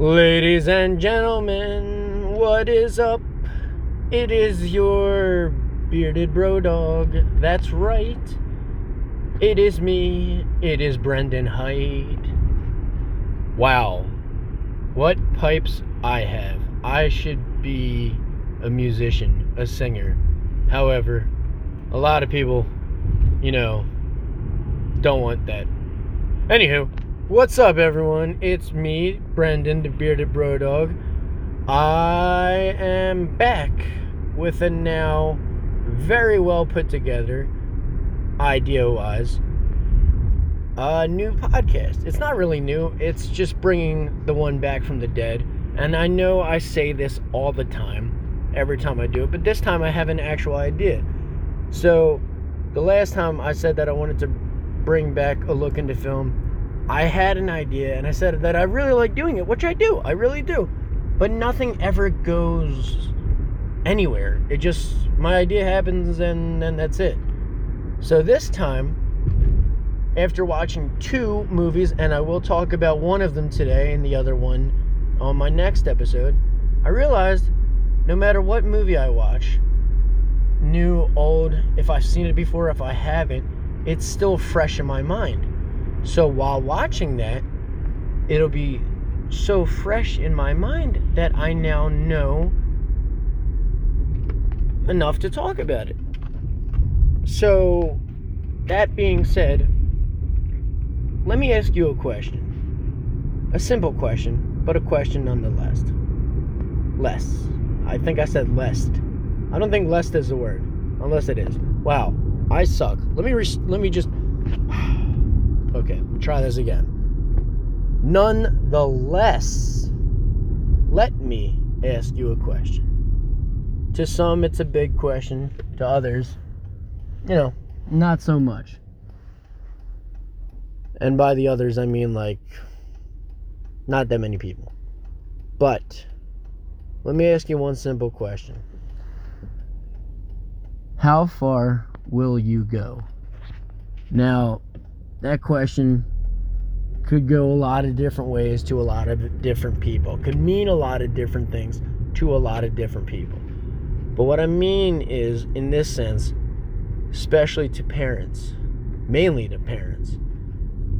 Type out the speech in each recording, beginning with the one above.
Ladies and gentlemen, what is up? It is your bearded bro dog. That's right. It is me. It is Brendan Hyde. Wow. What pipes I have. I should be a musician, a singer. However, a lot of people, you know, don't want that. Anywho, what's up, everyone? It's me, Brendan, the bearded bro dog. I am back with a now very well put together, idea wise, a new podcast. It's not really new, it's just bringing the one back from the dead. And I know I say this all the time, every time I do it, but this time I have an actual idea. So, the last time I said that I wanted to bring back a look into film, I had an idea and I said that I really like doing it, which I do, I really do. But nothing ever goes anywhere. It just, my idea happens and then that's it. So, this time, after watching two movies, and I will talk about one of them today and the other one on my next episode, I realized no matter what movie I watch, new, old, if I've seen it before, if I haven't, it's still fresh in my mind. So while watching that, it'll be so fresh in my mind that I now know enough to talk about it. So, that being said, let me ask you a question. A simple question, but a question nonetheless. Less. I think I said lest. I don't think lest is a word, unless it is. Wow, I suck. Let me re- let me just. Okay, try this again. Nonetheless, let me ask you a question. To some, it's a big question. To others, you know, not so much. And by the others, I mean like not that many people. But let me ask you one simple question How far will you go? Now, that question could go a lot of different ways to a lot of different people, could mean a lot of different things to a lot of different people. But what I mean is, in this sense, especially to parents, mainly to parents,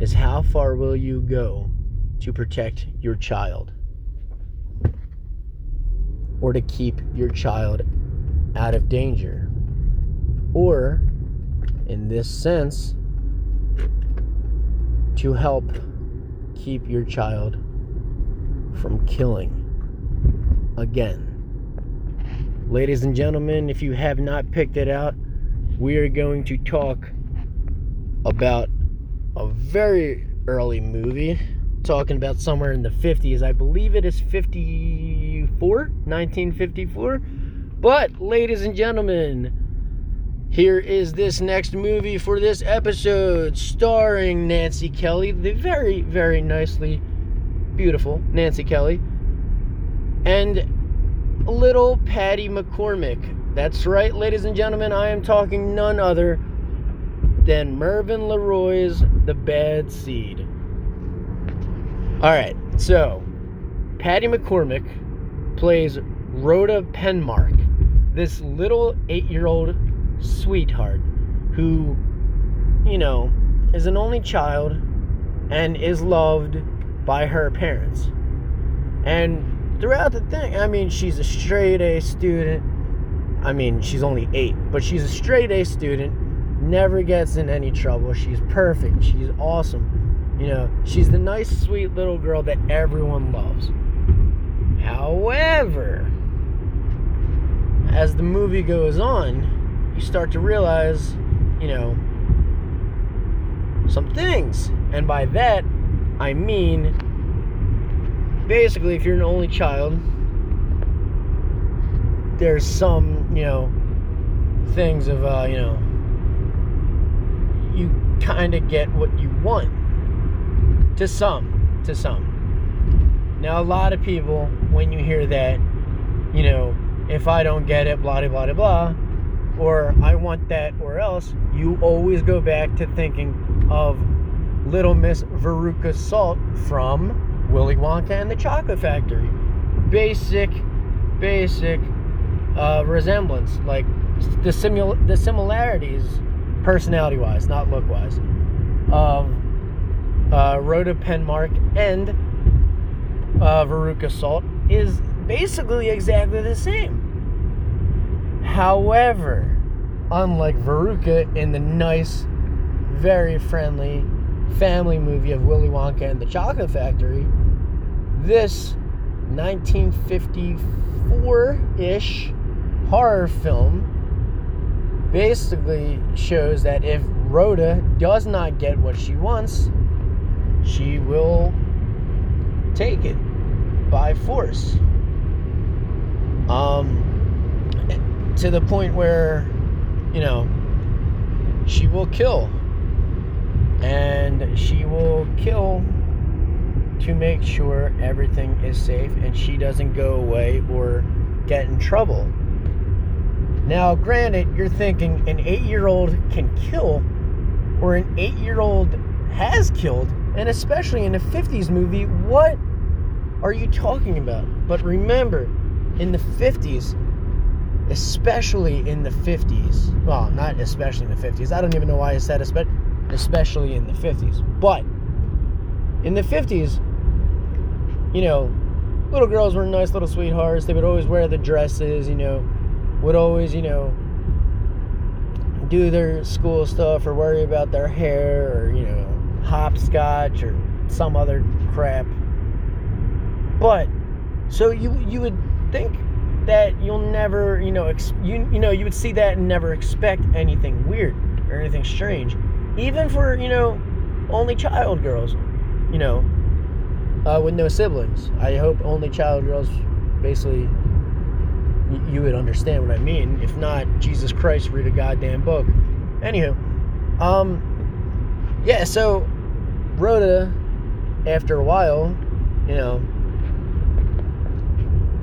is how far will you go to protect your child? Or to keep your child out of danger? Or, in this sense, to help keep your child from killing again. Ladies and gentlemen, if you have not picked it out, we are going to talk about a very early movie. Talking about somewhere in the 50s. I believe it is 54, 1954. But, ladies and gentlemen, here is this next movie for this episode, starring Nancy Kelly, the very, very nicely beautiful Nancy Kelly, and little Patty McCormack. That's right, ladies and gentlemen, I am talking none other than Mervyn LeRoy's The Bad Seed. Alright, so Patty McCormack plays Rhoda Penmark, this little eight year old sweetheart who, you know, is an only child and is loved by her parents. And throughout the thing, I mean, she's a straight A student. I mean, she's only eight, but she's a straight A student, never gets in any trouble. She's perfect, she's awesome. You know, she's the nice, sweet little girl that everyone loves. However, as the movie goes on, you start to realize, you know, some things. And by that, I mean basically, if you're an only child, there's some, you know, things of, uh, you know, you kind of get what you want. To some. To some. Now, a lot of people, when you hear that, you know, if I don't get it, blah, blah, blah, blah, or I want that or else, you always go back to thinking of Little Miss Veruca Salt from Willy Wonka and the Chocolate Factory. Basic, basic uh, resemblance, like the simul- the similarities, personality wise, not look wise, of uh, Rhoda Penmark and uh, Veruca Salt is basically exactly the same. However, unlike Veruca in the nice, very friendly family movie of Willy Wonka and the Chocolate Factory, this 1954 ish horror film basically shows that if Rhoda does not get what she wants, she will take it by force. Um, to the point where, you know, she will kill. And she will kill to make sure everything is safe and she doesn't go away or get in trouble. Now, granted, you're thinking an eight year old can kill, or an eight year old has killed, and especially in a 50s movie, what are you talking about? But remember, in the 50s, especially in the 50s, well, not especially in the 50s, I don't even know why I said especially in the 50s, but in the 50s, you know, little girls were nice little sweethearts. They would always wear the dresses, you know, would always, you know, do their school stuff or worry about their hair or, you know, hopscotch or some other crap. But so you you would think that you'll never, you know, ex- you you know, you would see that and never expect anything weird or anything strange, even for you know, only child girls, you know, uh, with no siblings. I hope only child girls basically you would understand what I mean. If not, Jesus Christ, read a goddamn book. Anywho, um, yeah. So Rhoda, after a while, you know,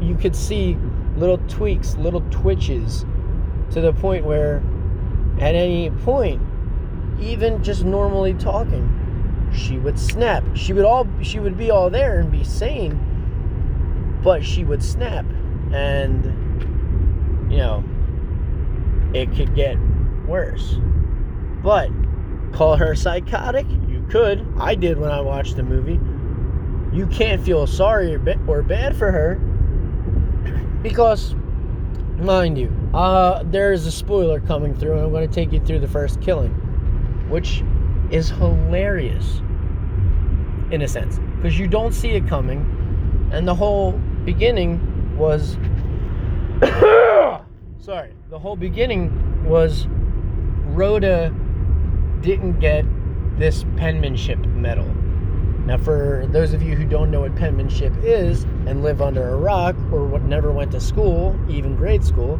you could see little tweaks, little twitches, to the point where, at any point, even just normally talking, she would snap. She would all she would be all there and be sane, but she would snap and you know it could get worse. But call her psychotic, you could. I did when I watched the movie. You can't feel sorry or, bad for her because mind you, uh, there is a spoiler coming through, and I'm going to take you through the first killing, which is hilarious in a sense because you don't see it coming, and the whole beginning was. sorry, the whole beginning was Rhoda didn't get this penmanship medal. Now, for those of you who don't know what penmanship is and live under a rock or what never went to school, even grade school,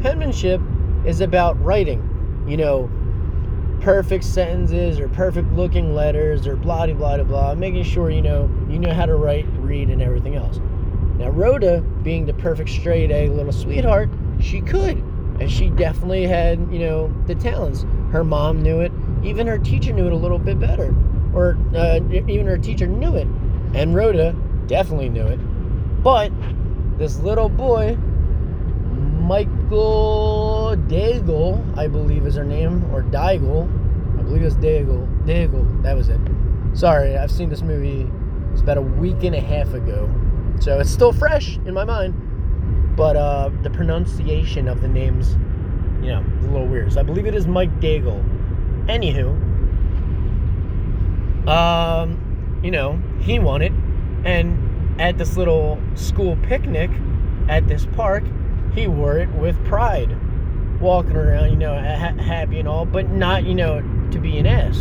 penmanship is about writing. You know, perfect sentences or perfect looking letters or blah blah blah blah, making sure you know you know how to write, read, and everything else. Now, Rhoda, being the perfect straight A little sweetheart, she could, and she definitely had you know the talents. Her mom knew it, even her teacher knew it a little bit better, or uh, even her teacher knew it, and Rhoda definitely knew it. But this little boy, Michael Daigle, I believe is her name, or Daigle, I believe it's Daigle, Daigle, that was it. Sorry, I've seen this movie. It's about a week and a half ago, so it's still fresh in my mind. But uh, the pronunciation of the names, you know, is a little weird. So I believe it is Mike Daigle. Anywho, um, you know, he won it, and at this little school picnic at this park, he wore it with pride, walking around, you know, ha- happy and all, but not, you know, to be an ass.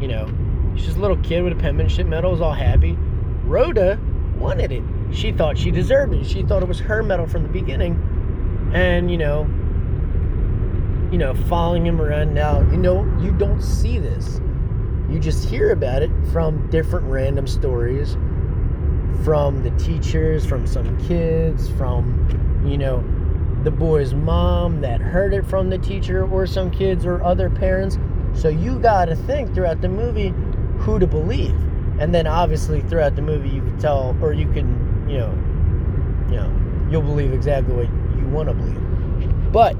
You know, he's just a little kid with a penmanship medal, was all happy. Rhoda wanted it. She thought she deserved it. She thought it was her medal from the beginning, and you know, you know, following him around now. You know, you don't see this. You just hear about it from different random stories, from the teachers, from some kids, from, you know, the boy's mom that heard it from the teacher, or some kids or other parents. So you got to think throughout the movie who to believe. And then obviously throughout the movie you can tell or you can, you know, you know, you'll believe exactly what you want to believe. But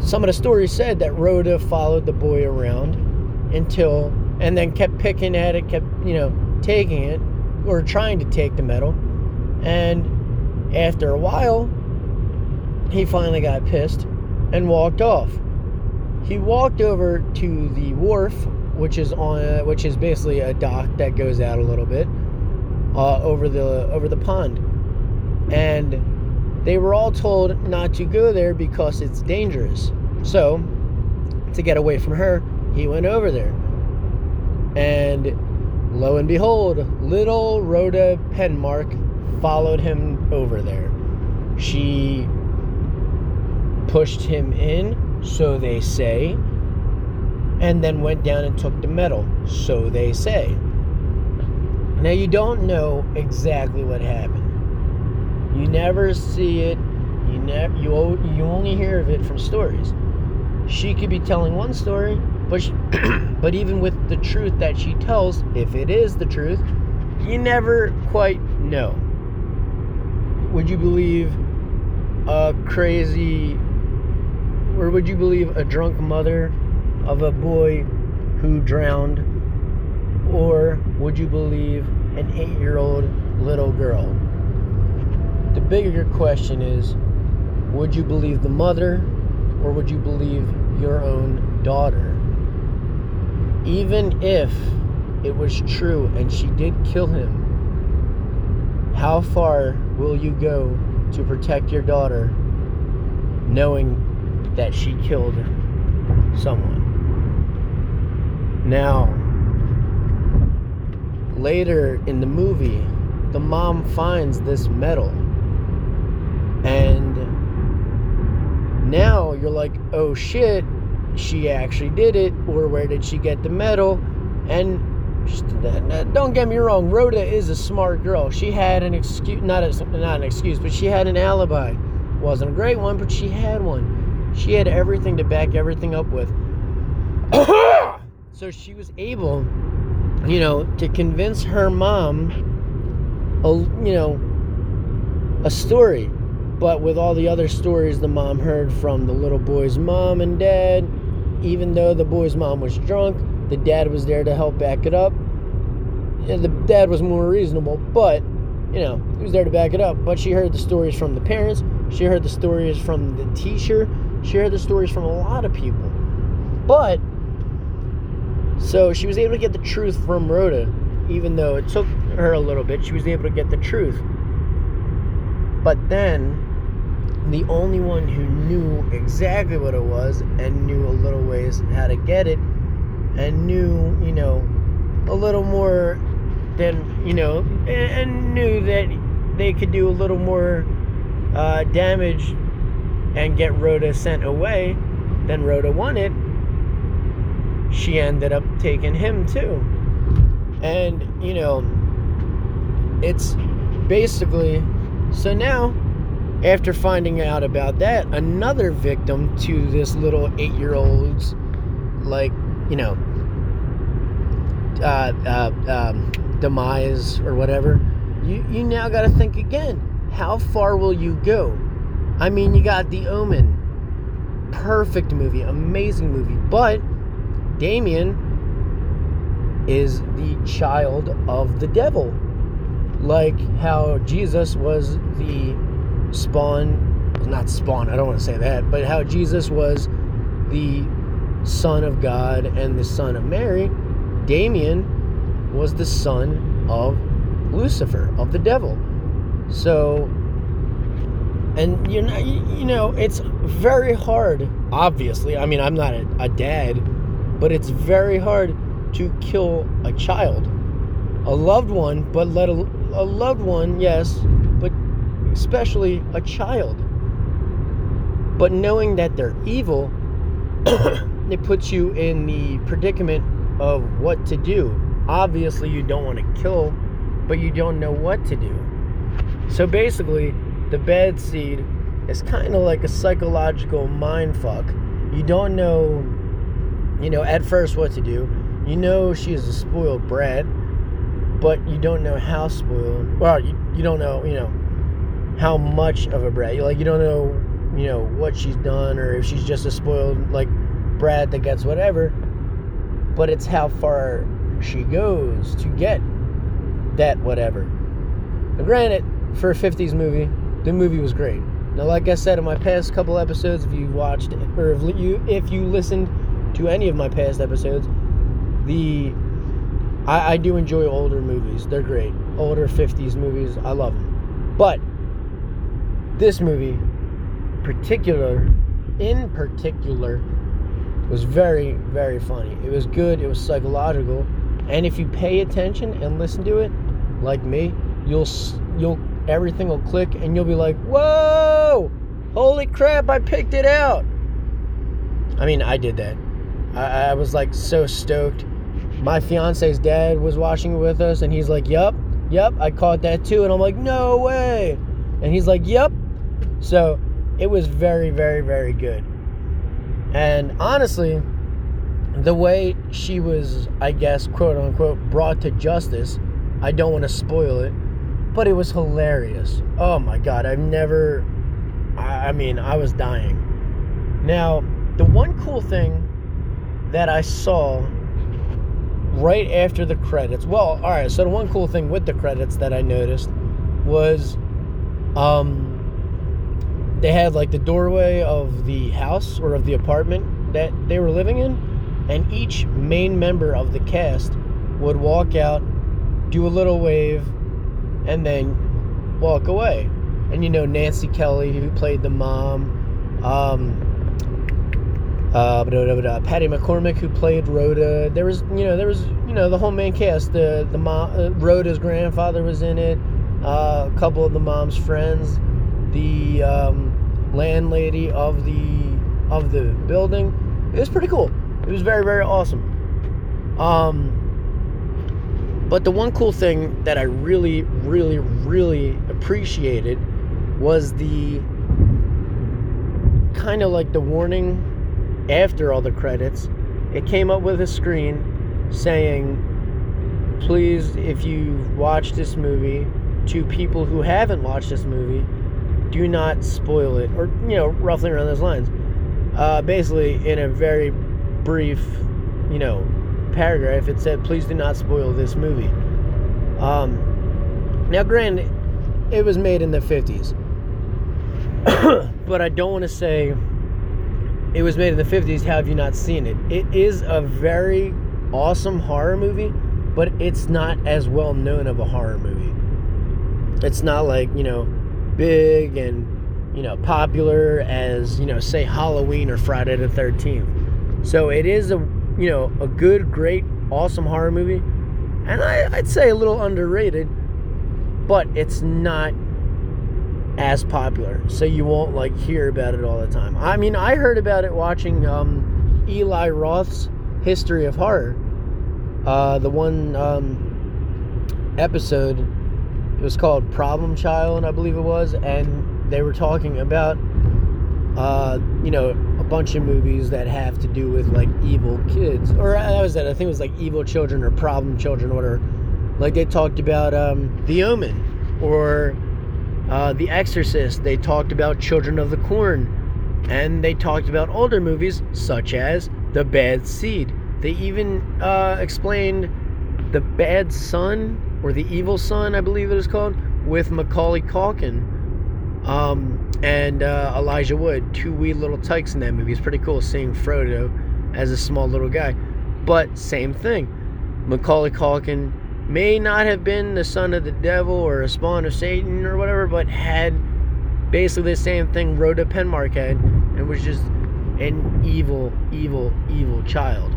some of the stories said that Rhoda followed the boy around until and then kept picking at it, kept, you know, taking it or trying to take the medal. And after a while, he finally got pissed and walked off. He walked over to the wharf, which is on, which is basically a dock that goes out a little bit uh, over the over the pond, and they were all told not to go there because it's dangerous. So, to get away from her, he went over there, and lo and behold, little Rhoda Penmark followed him over there. She pushed him in, so they say, and then went down and took the medal, so they say. Now you don't know exactly what happened. You never see it. You never you you only hear of it from stories. She could be telling one story, but she, but even with the truth that she tells, if it is the truth, you never quite know. Would you believe a crazy or would you believe a drunk mother of a boy who drowned? Or would you believe an eight year old little girl? The bigger question is would you believe the mother or would you believe your own daughter? Even if it was true and she did kill him, how far will you go to protect your daughter knowing that she killed someone. Now, later in the movie, the mom finds this medal. And now you're like, oh shit, she actually did it, or where did she get the medal? And don't get me wrong, Rhoda is a smart girl. She had an excuse, not a, not an excuse, but she had an alibi. Wasn't a great one, but she had one. She had everything to back everything up with. so she was able, you know, to convince her mom, a, you know, a story. But with all the other stories the mom heard from the little boy's mom and dad, even though the boy's mom was drunk, the dad was there to help back it up. And the dad was more reasonable, but you know, he was there to back it up. But she heard the stories from the parents. She heard the stories from the teacher she heard the stories from a lot of people. But, so she was able to get the truth from Rhoda, even though it took her a little bit, she was able to get the truth. But then, the only one who knew exactly what it was and knew a little ways how to get it and knew, you know, a little more than, you know, and knew that they could do a little more uh, damage and get Rhoda sent away, then Rhoda it. She ended up taking him too. And, you know, it's basically so now after finding out about that, another victim to this little eight year old's, like, you know, uh, uh, um, demise or whatever, you, you now got to think again. How far will you go? I mean, you got The Omen. Perfect movie, amazing movie. But Damien is the child of the devil. Like how Jesus was the spawn, not spawn, I don't want to say that, but how Jesus was the son of God and the son of Mary. Damien was the son of Lucifer, of the devil. So and you know you know it's very hard obviously i mean i'm not a, a, dad but it's very hard to kill a child a loved one but let a, a loved one yes especially a child but knowing that they're evil it puts you in the predicament of what to do obviously you don't want to kill but you don't know what to do so basically the bad seed is kind of like a psychological mind fuck. You don't know, you know, at first what to do. You know she is a spoiled brat, but you don't know how spoiled. Well, you, you don't know, you know, how much of a brat. Like you don't know, you know, what she's done or if she's just a spoiled like brat that gets whatever. But it's how far she goes to get that whatever. Now, granted, for a 50s movie, the movie was great. Now, like I said in my past couple episodes, if you watched or if you if you listened to any of my past episodes, the I, I do enjoy older movies. They're great. Older 50s movies, I love them. But this movie, particular, in particular, was very, very funny. It was good. It was psychological, and if you pay attention and listen to it, like me, you'll you'll everything will click, and you'll be like, "Whoa! Holy crap! I picked it out!" I mean, I did that. I, I was like so stoked. My fiance's dad was watching it with us, and he's like, "Yup, yup, I caught that too," and I'm like, "No way!" And he's like, "Yup." So it was very, very, very good. And honestly, the way she was, I guess, quote unquote, brought to justice, I don't want to spoil it, but it was hilarious. Oh my God, I've never, I, mean, I was dying. Now, the one cool thing that I saw right after the credits, well, all right, so the one cool thing with the credits that I noticed was, um, they had like the doorway of the house or of the apartment that they were living in, and each main member of the cast would walk out, do a little wave, and then walk away. And you know Nancy Kelly, who played the mom, um, uh, Patty McCormack, who played Rhoda. There was, you know, there was, you know, the whole main cast. The the mom, uh, Rhoda's grandfather was in it. Uh, a couple of the mom's friends. The um, landlady of the of the building. It was pretty cool. It was very very awesome. Um, but the one cool thing that I really really really appreciated was the kind of like the warning after all the credits. It came up with a screen saying, "Please, if you watch this movie, to people who haven't watched this movie." Do not spoil it, or you know, roughly around those lines. Uh, basically, in a very brief, you know, paragraph, it said, "Please do not spoil this movie." Um, now, granted, it was made in the '50s, but I don't want to say it was made in the '50s. How have you not seen it? It is a very awesome horror movie, but it's not as well known of a horror movie. It's not like you know big and you know popular as you know say Halloween or Friday the 13th. So it is a you know a good, great, awesome horror movie, and I, I'd say a little underrated, but it's not as popular, so you won't like hear about it all the time. I mean, I heard about it watching um, Eli Roth's History of Horror, uh, the one um, episode was called Problem Child, I believe it was, and they were talking about, uh, you know, a bunch of movies that have to do with like evil kids, or that was it. I think it was like evil children or problem children, or whatever. Like they talked about um, The Omen or uh, The Exorcist. They talked about Children of the Corn, and they talked about older movies such as The Bad Seed. They even uh, explained The Bad Son or The Evil Son, I believe it is called, with Macaulay Culkin um, and uh, Elijah Wood, two wee little tykes in that movie. It's pretty cool seeing Frodo as a small little guy. But same thing, Macaulay Culkin may not have been the son of the devil or a spawn of Satan or whatever, but had basically the same thing Rhoda Penmark had, and was just an evil, evil, evil child,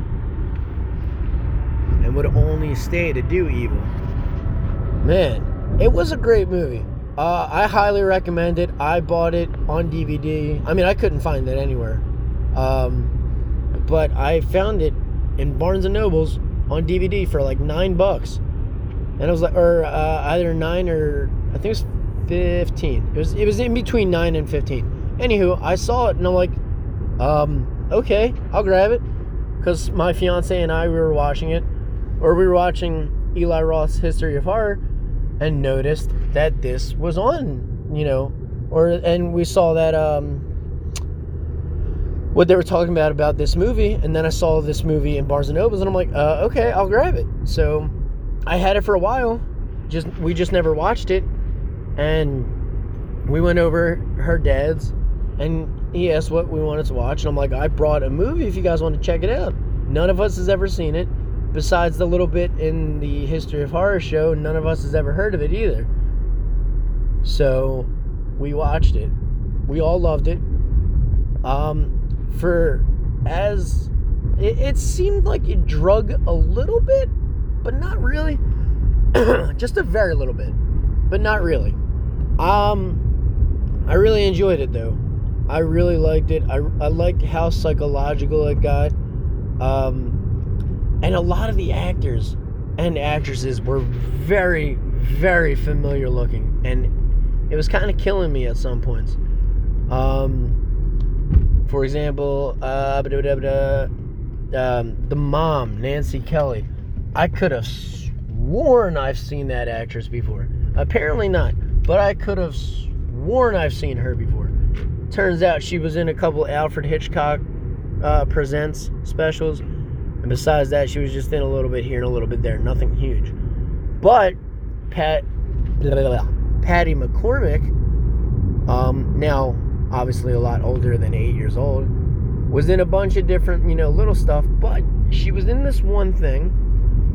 and would only stay to do evil. Man, it was a great movie. Uh, I highly recommend it. I bought it on DVD. I mean, I couldn't find it anywhere, um, but I found it in Barnes and Nobles on DVD for like nine bucks, and it was like, or uh, either nine or I think it was fifteen. It was it was in between nine and fifteen. Anywho, I saw it and I'm like, um, okay, I'll grab it. because my fiance and I we were watching it, or we were watching Eli Roth's History of Horror, and noticed that this was on, you know, or and we saw that um what they were talking about about this movie, and then I saw this movie in Barnes and Nobles, and I'm like, uh, okay, I'll grab it. So I had it for a while, just we just never watched it, and we went over her dad's, and he asked what we wanted to watch, and I'm like, I brought a movie if you guys want to check it out. None of us has ever seen it, besides the little bit in the history of horror show. None of us has ever heard of it either. So we watched it. We all loved it. Um, for as it, it seemed like it drug a little bit, but not really. Just a very little bit, but not really. Um, I really enjoyed it though. I really liked it. I, I liked how psychological it got. Um, and a lot of the actors and actresses were very, very familiar looking. And it was kind of killing me at some points. Um, for example, uh, um, the mom, Nancy Kelly. I could have sworn I've seen that actress before. Apparently not, but I could have sworn I've seen her before. Turns out she was in a couple Alfred Hitchcock uh, Presents specials. And besides that, she was just in a little bit here and a little bit there. Nothing huge. But Pat, blah, blah, blah, Patty McCormack, um, now obviously a lot older than eight years old, was in a bunch of different, you know, little stuff. But she was in this one thing.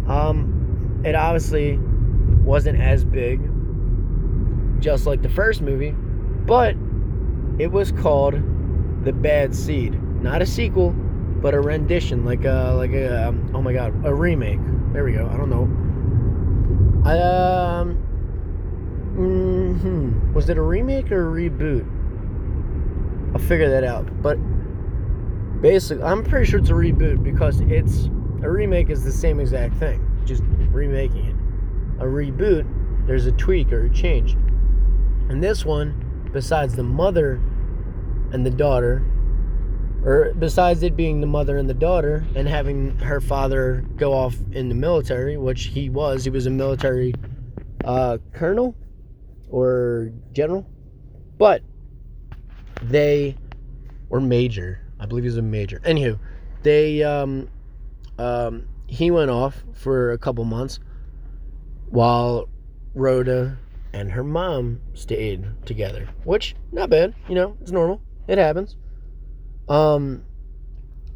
Um, it obviously wasn't as big, just like the first movie, but it was called The Bad Seed. Not a sequel, but a rendition, like a like a um, oh my god, a remake. There we go. I don't know. Um, mm-hmm. was it a remake or a reboot? I'll figure that out. But basically, I'm pretty sure it's a reboot because it's a remake is the same exact thing, just remaking it. A reboot, there's a tweak or a change. And this one, besides the mother and the daughter, or besides it being the mother and the daughter and having her father go off in the military, which he was, he was a military uh, colonel or general, but they or major, I believe he was a major. Anywho, they um, um, he went off for a couple months while Rhoda and her mom stayed together, which not bad, you know, it's normal. It happens. Um,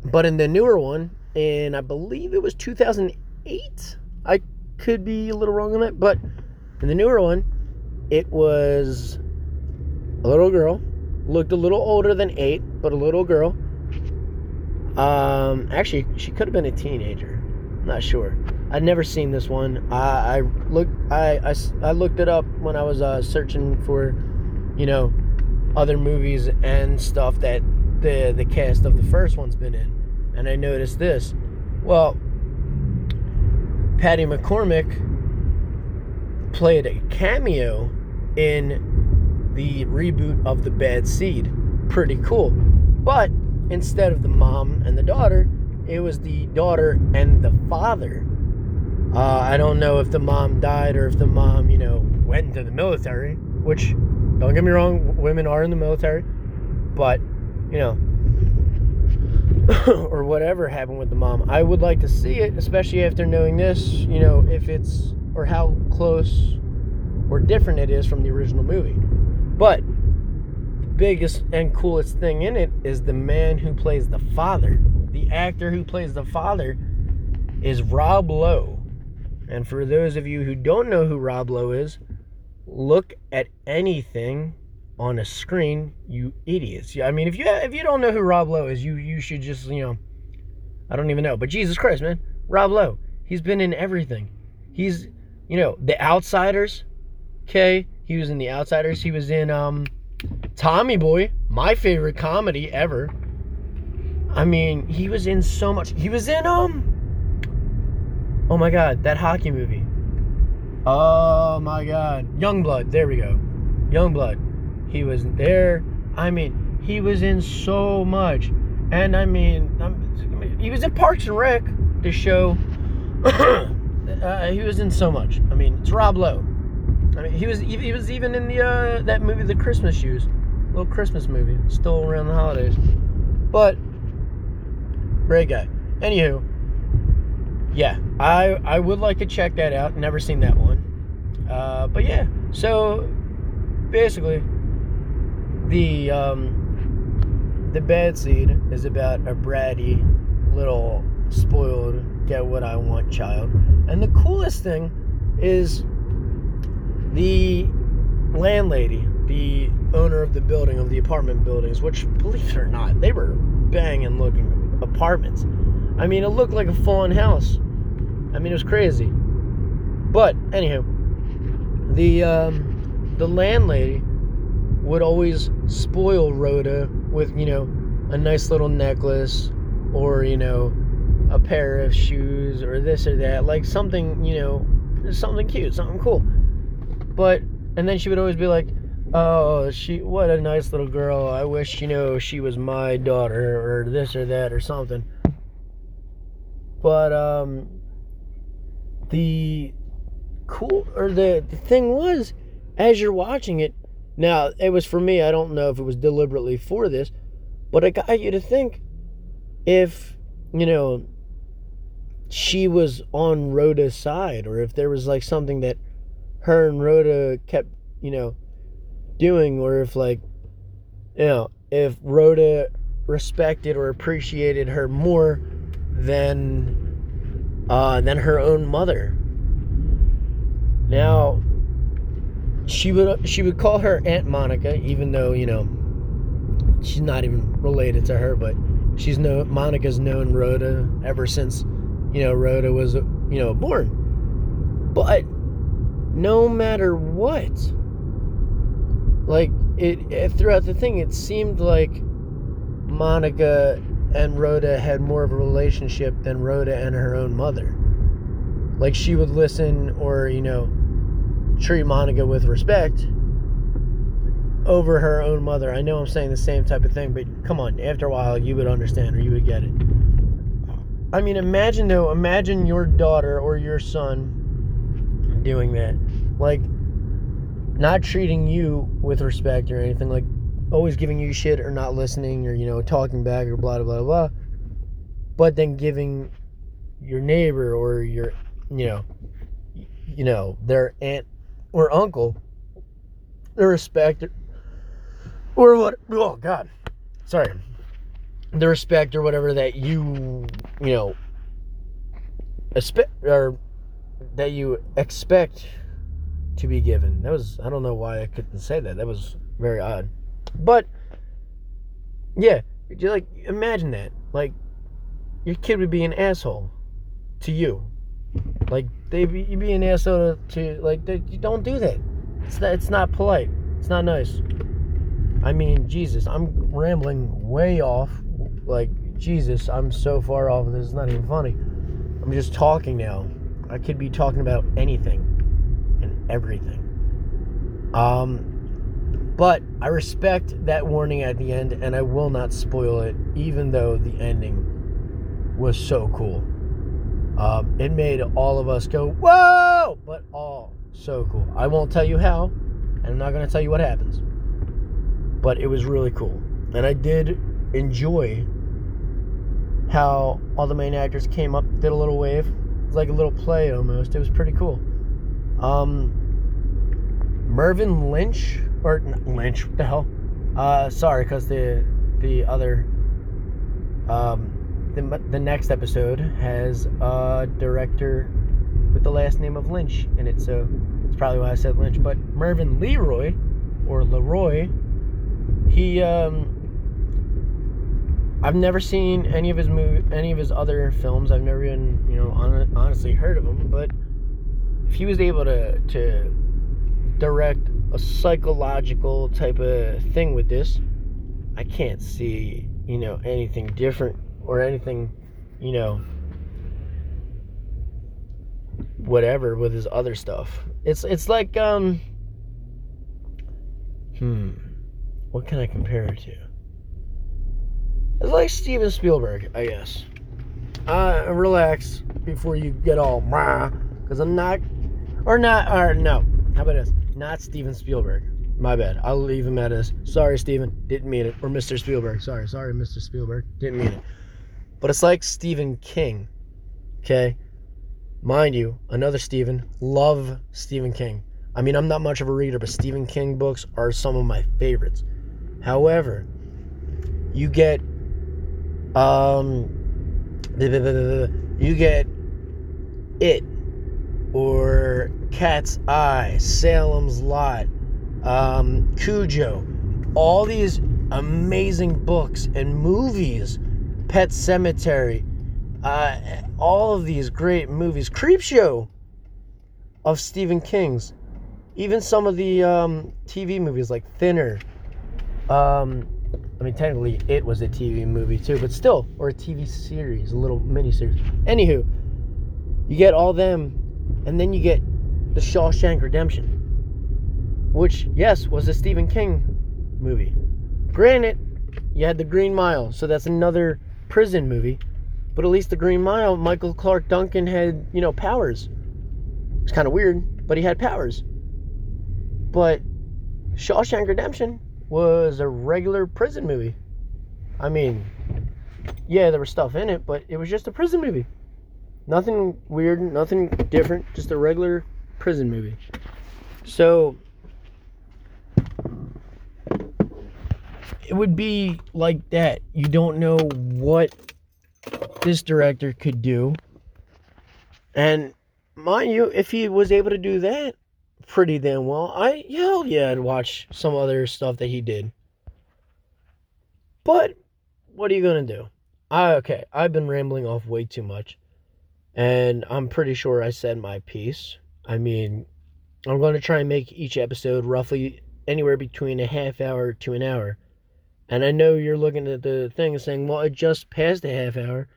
but in the newer one, and I believe it was 2008. I could be a little wrong on that, but in the newer one, it was a little girl, looked a little older than eight, but a little girl. Um, actually, she could have been a teenager. Not sure. I'd never seen this one. I, I looked. I, I, I looked it up when I was uh, searching for, you know, other movies and stuff that the the cast of the first one's been in, and I noticed this. Well, Patty McCormack played a cameo in the reboot of The Bad Seed. Pretty cool. But instead of the mom and the daughter, it was the daughter and the father. Uh, I don't know if the mom died or if the mom, you know, went into the military, which don't get me wrong, women are in the military, but you know, or whatever happened with the mom. I would like to see it, especially after knowing this, you know, if it's or how close or different it is from the original movie. But the biggest and coolest thing in it is the man who plays the father. The actor who plays the father is Rob Lowe. And for those of you who don't know who Rob Lowe is, look at anything on a screen, you idiots. I mean, if you if you don't know who Rob Lowe is, you you should just you know, I don't even know. But Jesus Christ, man, Rob Lowe, he's been in everything. He's you know The Outsiders. Okay, he was in The Outsiders. He was in um, Tommy Boy, my favorite comedy ever. I mean, he was in so much. He was in um. Oh my God, that hockey movie. Oh my God, Youngblood. There we go, Youngblood. He wasn't there. I mean, he was in so much, and I mean, I'm, he was in Parks and Rec, the show. uh, he was in so much. I mean, it's Rob Lowe. I mean, he was he was even in the uh, that movie, The Christmas Shoes, little Christmas movie, still around the holidays. But great guy. Anywho, yeah, I I would like to check that out. Never seen that one. Uh, but yeah, so basically, the um, the bad seed is about a bratty little spoiled get what I want child, and the coolest thing is the landlady, the owner of the building of the apartment buildings, which believe it or not, they were banging looking apartments. I mean, it looked like a fallen house. I mean, it was crazy. But anywho, the um, the landlady would always spoil Rhoda with you know a nice little necklace or you know a pair of shoes or this or that, like something you know something cute, something cool. But and then she would always be like, "Oh, she what a nice little girl. I wish you know she was my daughter or this or that or something." But um the cool or the, the thing was as you're watching it now it was for me i don't know if it was deliberately for this but it got you to think if you know she was on rhoda's side or if there was like something that her and rhoda kept you know doing or if like you know if rhoda respected or appreciated her more than uh, than her own mother. Now, she would she would call her Aunt Monica, even though you know she's not even related to her, but she's no Monica's known Rhoda ever since you know Rhoda was you know born. But no matter what, like it, it throughout the thing, it seemed like Monica and Rhoda had more of a relationship than Rhoda and her own mother. Like she would listen or, you know, treat Monica with respect over her own mother. I know I'm saying the same type of thing, but come on, after a while you would understand or you would get it. I mean, imagine though, imagine your daughter or your son doing that. Like, not treating you with respect or anything. Like, always giving you shit or not listening or you know talking back or blah blah blah blah. but then giving your neighbor or your you know you know their aunt or uncle the respect or what oh god sorry the respect or whatever that you you know expect or that you expect to be given that was i don't know why i couldn't say that that was very odd but yeah, like imagine that. Like your kid would be an asshole to you. Like they be, you be an asshole to, to like they, you don't do that. It's not, it's not polite. It's not nice. I mean, Jesus, I'm rambling way off. Like Jesus, I'm so far off. This is not even funny. I'm just talking now. I could be talking about anything and everything. Um, but I respect that warning at the end, and I will not spoil it, even though the ending was so cool. Um, it made all of us go, whoa! But all so cool. I won't tell you how, and I'm not going to tell you what happens. But it was really cool. And I did enjoy how all the main actors came up, did a little wave. It was like a little play almost. It was pretty cool. Um, Mervyn Lynch or Lynch, what the hell? Uh, sorry, because the the other um, the the next episode has a director with the last name of Lynch in it, so it's probably why I said Lynch. But Mervyn Leroy or Leroy, he um, I've never seen any of his movie, any of his other films. I've never even, you know, on, honestly heard of him. But if he was able to to direct a psychological type of thing with this. I can't see, you know, anything different or anything, you know, whatever with his other stuff. It's it's like um hmm what can I compare it to? It's like Steven Spielberg, I guess. uh, relax before you get all because I'm not, or not, or no. How about this? Not Steven Spielberg. My bad. I'll leave him at this. Sorry, Steven. Didn't mean it. Or Mr. Spielberg. Sorry, sorry, Mr. Spielberg. Didn't mean it. But it's like Stephen King. Okay? Mind you, another Stephen. Love Stephen King. I mean, I'm not much of a reader, but Stephen King books are some of my favorites. However, you get um you get it or Cat's Eye, Salem's Lot, um, Cujo, all these amazing books and movies, Pet Sematary, uh, all of these great movies, Creepshow of Stephen King's, even some of the um, TV movies like Thinner. Um, I mean, technically, it was a TV movie too, but still, or a TV series, a little mini series. Anywho, you get all them, and then you get the Shawshank Redemption, which, yes, was a Stephen King movie. Granted, you had the Green Mile, so that's another prison movie, but at least the Green Mile, Michael Clarke Duncan had, you know, powers. It's kind of weird, but he had powers. But Shawshank Redemption was a regular prison movie. I mean, yeah, there was stuff in it, but it was just a prison movie. Nothing weird, nothing different, just a regular prison movie. So it would be like that. You don't know what this director could do. And mind you, if he was able to do that, pretty damn well. I hell yeah, I'd watch some other stuff that he did. But what are you gonna do? I okay, I've been rambling off way too much. And I'm pretty sure I said my piece. I mean, I'm to try and make each episode roughly anywhere between a half hour to an hour. And I know you're looking at the thing and saying, well, it just passed a half hour.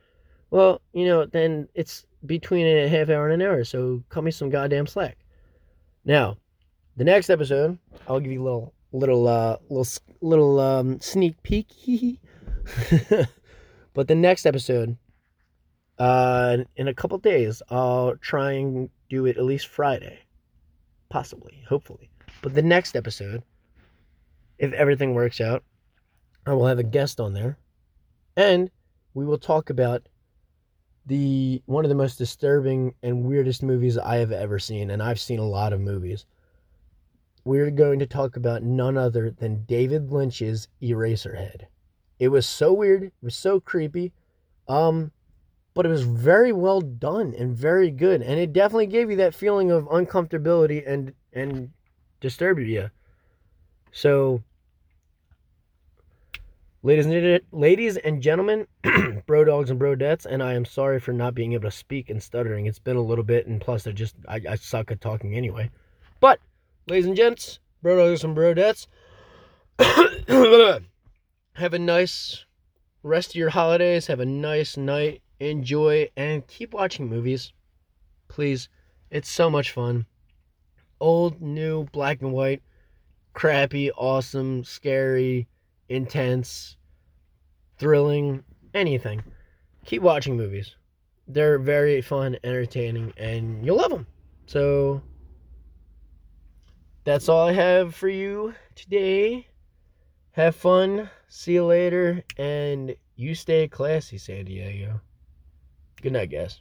Well, you know, then it's between a half hour and an hour, so cut me some goddamn slack. Now, the next episode, I'll give you a little, little, uh, little, little um, sneak peek. but the next episode, uh, in a couple days, I'll try and do it at least Friday, possibly, hopefully. But the next episode, if everything works out, I will have a guest on there, and we will talk about the one of the most disturbing and weirdest movies I have ever seen, and I've seen a lot of movies. We're going to talk about none other than David Lynch's Eraserhead. It was so weird, it was so creepy, um, but it was very well done and very good, and it definitely gave you that feeling of uncomfortability and and disturbed you. So Ladies and, ladies and gentlemen, bro dogs and bro brodettes, and I am sorry for not being able to speak and stuttering. It's been a little bit, and plus I just I, I suck at talking anyway. But, ladies and gents, bro dogs and bro brodettes, have a nice rest of your holidays. Have a nice night. Enjoy and keep watching movies, please. It's so much fun. Old, new, black and white, crappy, awesome, scary intense, thrilling, anything. Keep watching movies. They're very fun, entertaining, and you'll love them. So that's all I have for you today. Have fun. See you later. And you stay classy, San Diego. Good night, guys.